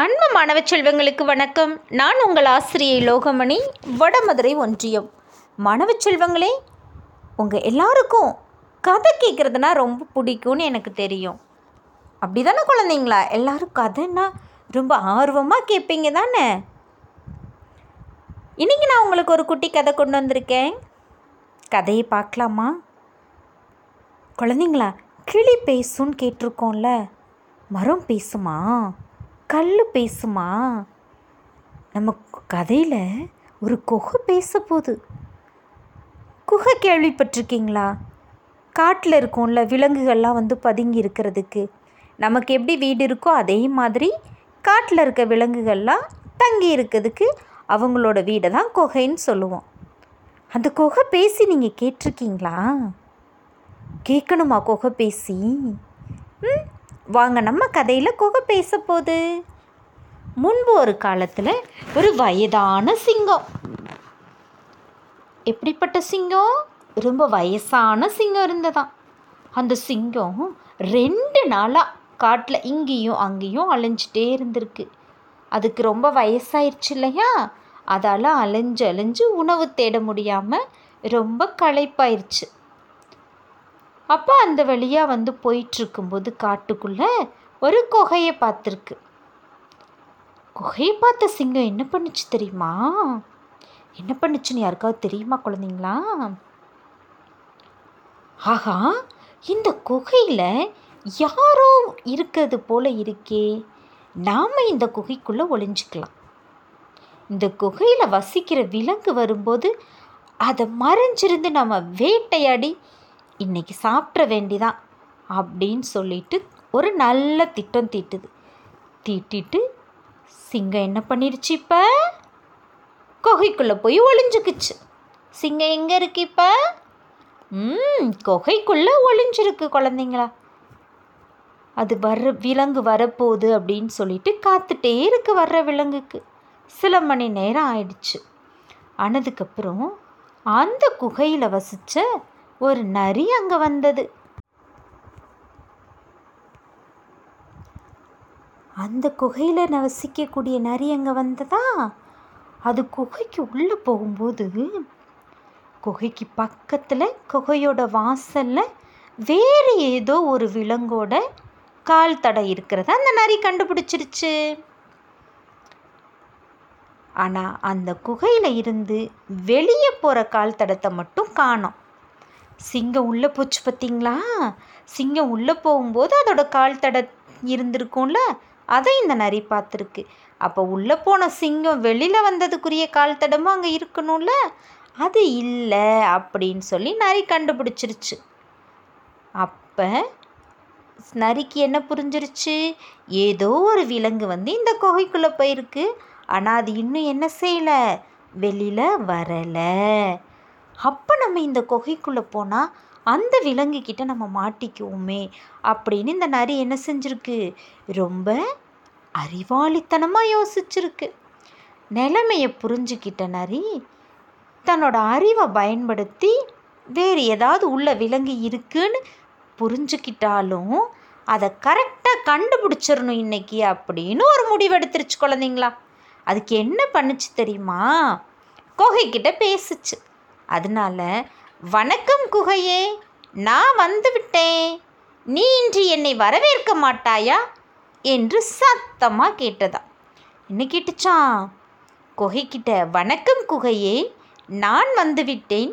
அன்பு மாணவ செல்வங்களுக்கு வணக்கம். நான் உங்கள் ஆசிரியை லோகமணி வடமதுரை ஒன்றியம். மாணவ செல்வங்களே உங்கள் எல்லாருக்கும் கதை கேட்குறதுனா ரொம்ப பிடிக்கும்னு எனக்கு தெரியும். அப்படி தானே குழந்தைங்களா? எல்லாரும் கதைன்னா ரொம்ப ஆர்வமாக கேட்பீங்க தானே? இன்றைக்கி நான் உங்களுக்கு ஒரு குட்டி கதை கொண்டு வந்திருக்கேன். கதையை பார்க்கலாமா? குழந்தைங்களா கிளி பேசும்னு கேட்டிருக்கோம்ல மரம் பேசுமா? கல் பேசுமா? நம்ம கதையில் ஒரு குகை பேச போகுது குகை கேள்விப்பட்டிருக்கீங்களா? காட்டில் இருக்கும்ல விலங்குகள்லாம் வந்து பதுங்கி இருக்கிறதுக்கு. நமக்கு எப்படி வீடு இருக்கோ அதே மாதிரி காட்டில் இருக்க விலங்குகள்லாம் தங்கி இருக்கிறதுக்கு அவங்களோட வீடை தான் குகைன்னு சொல்லுவோம். அந்த குகை பேசி நீங்கள் கேட்டிருக்கீங்களா? கேட்கணுமா குகை பேசி? ம்? வாங்க நம்ம கதையில் குகை பேச போகுது. முன்பு ஒரு காலத்தில் ஒரு வயதான சிங்கம். எப்படிப்பட்ட சிங்கம்? ரொம்ப வயசான சிங்கம் இருந்ததாம். அந்த சிங்கம் ரெண்டு நாளாக காட்டில் இங்கேயும் அங்கேயும் அலைஞ்சிட்டே இருந்திருக்கு. அதுக்கு ரொம்ப வயசாயிருச்சு இல்லையா? அதால் அலைஞ்சு அலைஞ்சு உணவு தேட முடியாமல் ரொம்ப களைப்பாயிருச்சு. அப்போ அந்த வழியாக வந்து போயிட்டுருக்கும்போது காட்டுக்குள்ளே ஒரு குகையை பார்த்துருக்கு. குகையை பார்த்த சிங்கம் என்ன பண்ணுச்சு தெரியுமா? என்ன பண்ணுச்சுன்னு யாருக்காவது தெரியுமா குழந்தைங்களா? ஆஹா இந்த குகையில் யாரோ இருக்கிறது போல இருக்கே. நாம் இந்த குகைக்குள்ளே ஒளிஞ்சிக்கலாம். இந்த குகையில் வசிக்கிற விலங்கு வரும்போது அதை மறைஞ்சிருந்து நம்ம வேட்டையாடி இன்னைக்கு சாப்பிட்ற வேண்டிதான் அப்படின்னு சொல்லிட்டு ஒரு நல்ல திட்டம் தீட்டுது. தீட்டிட்டு சிங்கம் என்ன பண்ணிடுச்சு இப்போ? குகைக்குள்ளே போய் ஒளிஞ்சுக்குச்சு. சிங்கம் எங்கே இருக்கு இப்போ? ம் குகைக்குள்ளே ஒளிஞ்சிருக்கு குழந்தைங்களா. அது வர்ற விலங்கு வரப்போகுது அப்படின்னு சொல்லிட்டு காத்துட்டே இருக்கு வர்ற விலங்குக்கு. சில மணி நேரம் ஆயிடுச்சு. ஆனதுக்கப்புறம் அந்த குகையில் வசித்த ஒரு நரி அங்கே வந்தது. அந்த குகையில் வசிக்கக்கூடிய நரி அங்கே வந்ததா? அது குகைக்கு உள்ளே போகும்போது குகைக்கு பக்கத்தில் குகையோட வாசலில் வேறு ஏதோ ஒரு விலங்கோட கால் தடை இருக்கிறத அந்த நரி கண்டுபிடிச்சிருச்சு. ஆனால் அந்த குகையில் இருந்து வெளியே போகிற கால் தடத்தை மட்டும் காணோம். சிங்கம் உள்ளே போச்சு பார்த்தீங்களா சிங்கம் உள்ளே போகும்போது அதோட கால் தட இருந்திருக்கும்ல? அதை இந்த நரி பார்த்துருக்கு. அப்போ உள்ளே போன சிங்கம் வெளியில் வந்ததுக்குரிய கால் தடமும் அங்கே இருக்கணும்ல? அது இல்லை அப்படின்னு சொல்லி நரி கண்டுபிடிச்சிருச்சு. அப்போ நரிக்கு என்ன புரிஞ்சிருச்சு? ஏதோ ஒரு விலங்கு வந்து இந்த குகைக்குள்ளே போயிருக்கு. ஆனால் அது இன்னும் என்ன செய்யலை? வெளியில் வரலை. அப்போ நம்ம இந்த குகைக்குள்ளே போனால் அந்த விலங்குக்கிட்ட நம்ம மாட்டிக்குவோமே அப்படின்னு இந்த நரி என்ன செஞ்சுருக்கு? ரொம்ப அறிவாளித்தனமாக யோசிச்சிருக்கு. நிலைமையை புரிஞ்சுக்கிட்ட நரி தன்னோட அறிவை பயன்படுத்தி வேறு ஏதாவது உள்ள விலங்கு இருக்குன்னு புரிஞ்சுக்கிட்டாலும் அதை கரெக்டாக கண்டுபிடிச்சிடணும் இன்னைக்கு அப்படின்னு ஒரு முடிவெடுத்துருச்சு குழந்தைங்களா. அதுக்கு என்ன பண்ணுச்சு தெரியுமா? குகைக்கிட்ட பேசுச்சு. அதனால வணக்கம் குகையே நான் வந்துவிட்டேன். நீ இன்று என்னை வரவேற்க மாட்டாயா? என்று சத்தமாக கேட்டதா என்ன கேட்டுச்சான் குகைக்கிட்ட வணக்கம் குகையே நான் வந்துவிட்டேன்.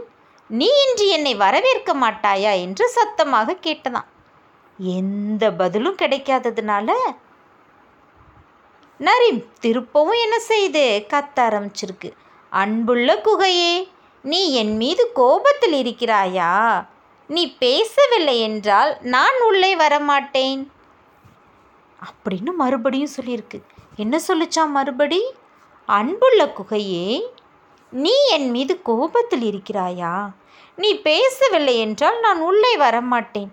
நீ இன்று என்னை வரவேற்க மாட்டாயா? என்று சத்தமாக கேட்டதான் எந்த பதிலும் கிடைக்காததுனால? நரி திருப்பவும் என்ன செய்து? கத்த ஆரம்பிச்சிருக்கு. அன்புள்ள குகையே நீ என் மீது கோபத்தில் இருக்கிறாயா? நீ பேசவில்லை என்றால் நான் உள்ளே வரமாட்டேன். அப்படின்னு மறுபடியும் சொல்லியிருக்கு. என்ன சொல்லிச்சான் மறுபடி? அன்புள்ள குகையே நீ என் மீது கோபத்தில் இருக்கிறாயா? நீ பேசவில்லை என்றால் நான் உள்ளே வரமாட்டேன்.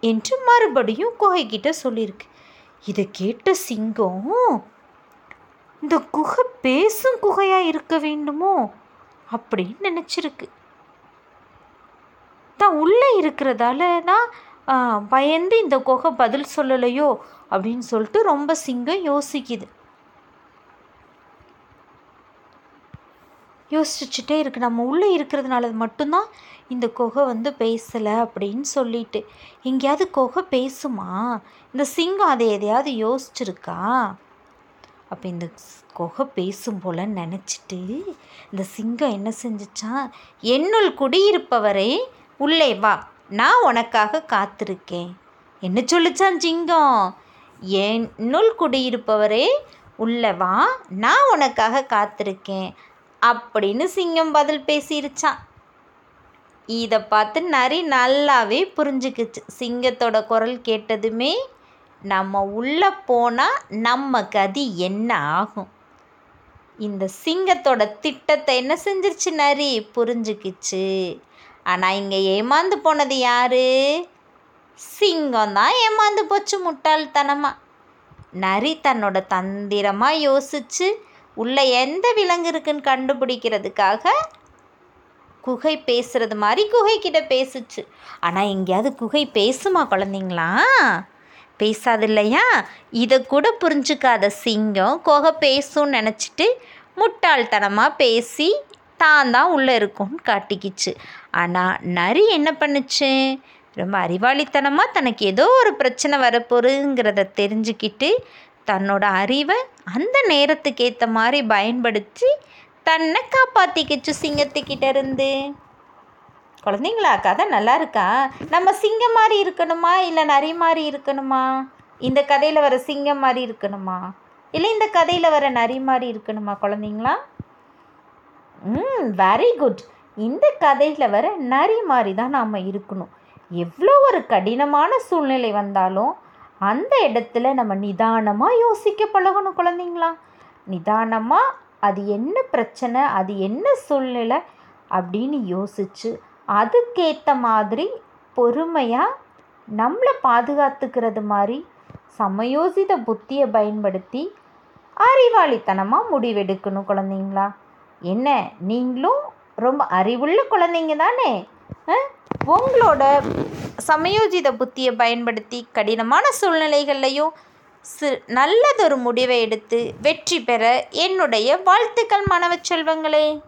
என்று மறுபடியும் குகைக்கிட்ட சொல்லியிருக்கு. இதை கேட்ட சிங்கம் இந்த குகை பேசும் குகையாக இருக்க வேண்டுமோ? அப்படின்னு நினச்சிருக்கு. தான் உள்ளே இருக்கிறதால தான் பயந்து இந்த குகை பதில் சொல்லலையோ அப்படின்னு சொல்லிட்டு ரொம்ப சிங்கம் யோசிக்குது. யோசிச்சுட்டே இருக்கு. நம்ம உள்ளே இருக்கிறதுனால மட்டும்தான் இந்த குகை வந்து பேசலை அப்படின்னு சொல்லிட்டு. எங்கேயாவது குகை பேசுமா? இந்த சிங்கம் அதை எதையாவது யோசிச்சிருக்கா? அப்போ இந்த குகை பேசும் போல நினச்சிட்டு இந்த சிங்கம் என்ன செஞ்சிச்சான் என்னுள் குடியிருப்பவரே உள்ளே வா நான் உனக்காக காத்திருக்கேன். என்ன சொல்லிச்சான் சிங்கம்? என்னுள் குடியிருப்பவரே உள்ளே வா நான் உனக்காக காத்திருக்கேன். அப்படின்னு சிங்கம் பதில் பேசிருச்சான் இதை பார்த்து நரி நல்லாவே புரிஞ்சுக்கிச்சு. சிங்கத்தோட குரல் கேட்டதுமே நம்ம உள்ளே போனால் நம்ம கதி என்ன ஆகும்? இந்த சிங்கத்தோட திட்டத்தை என்ன செஞ்சிருச்சு நரி? புரிஞ்சுக்கிச்சு. ஆனால் இங்கே ஏமாந்து போனது யாரு? சிங்கம் தான் ஏமாந்து போச்சு முட்டாள்தனமாக நரி தன்னோட தந்திரமாக யோசிச்சு உள்ள எந்த விலங்கு இருக்குன்னு கண்டுபிடிக்கிறதுக்காக குகை பேசுறது மாதிரி குகைக்கிட்ட பேசுச்சு. ஆனால் எங்கேயாவது குகை பேசுமா குழந்தைங்களா? பேசாது இல்லையா இதை கூட புரிஞ்சுக்காத சிங்கம் குகை பேசும்னு நினச்சிட்டு முட்டாள்தனமாக பேசி தான் தான் உள்ளே இருக்கும்னு காட்டிக்கிச்சு. ஆனால் நரி என்ன பண்ணுச்சு? ரொம்ப அறிவாளித்தனமாக தனக்கு ஏதோ ஒரு பிரச்சனை வரப்போகுதுங்கிறத தெரிஞ்சுக்கிட்டு தன்னோட அறிவை அந்த நேரத்துக்கு ஏற்ற மாதிரி பயன்படுத்தி தன்னை காப்பாற்றிக்கிச்சு சிங்கத்துக்கிட்ட இருந்து குழந்தைங்களா கதை நல்லா இருக்கா? நம்ம சிங்கம் மாதிரி இருக்கணுமா? இல்லை நரி மாதிரி இருக்கணுமா? இந்த கதையில் வர சிங்கம் மாதிரி இருக்கணுமா? இல்லை இந்த கதையில் வர நரி மாதிரி இருக்கணுமா குழந்தைங்களா? ம் வெரி குட் இந்த கதையில் வர நரி மாதிரி தான் நாம் இருக்கணும். எவ்வளோ ஒரு கடினமான சூழ்நிலை வந்தாலும் அந்த இடத்துல நம்ம நிதானமாக யோசிக்க பழகணும் குழந்தைங்களா. நிதானமாக அது என்ன பிரச்சனை அது என்ன சூழ்நிலை அப்படின்னு யோசித்து அதுக்கேற்ற மாதிரி பொறுமையாக நம்மளை பாதுகாத்துக்கிறது மாதிரி சமயோசித புத்தியை பயன்படுத்தி அறிவாளித்தனமாக முடிவெடுக்கணும் குழந்தைங்களா? என்ன? நீங்களும் ரொம்ப அறிவுள்ள குழந்தைங்க தானே? உங்களோட சமயோஜித புத்தியை பயன்படுத்தி கடினமான சூழ்நிலைகள்லையும் சி நல்லதொரு முடிவை எடுத்து வெற்றி பெற என்னுடைய வாழ்த்துக்கள் மாணவ செல்வங்களே.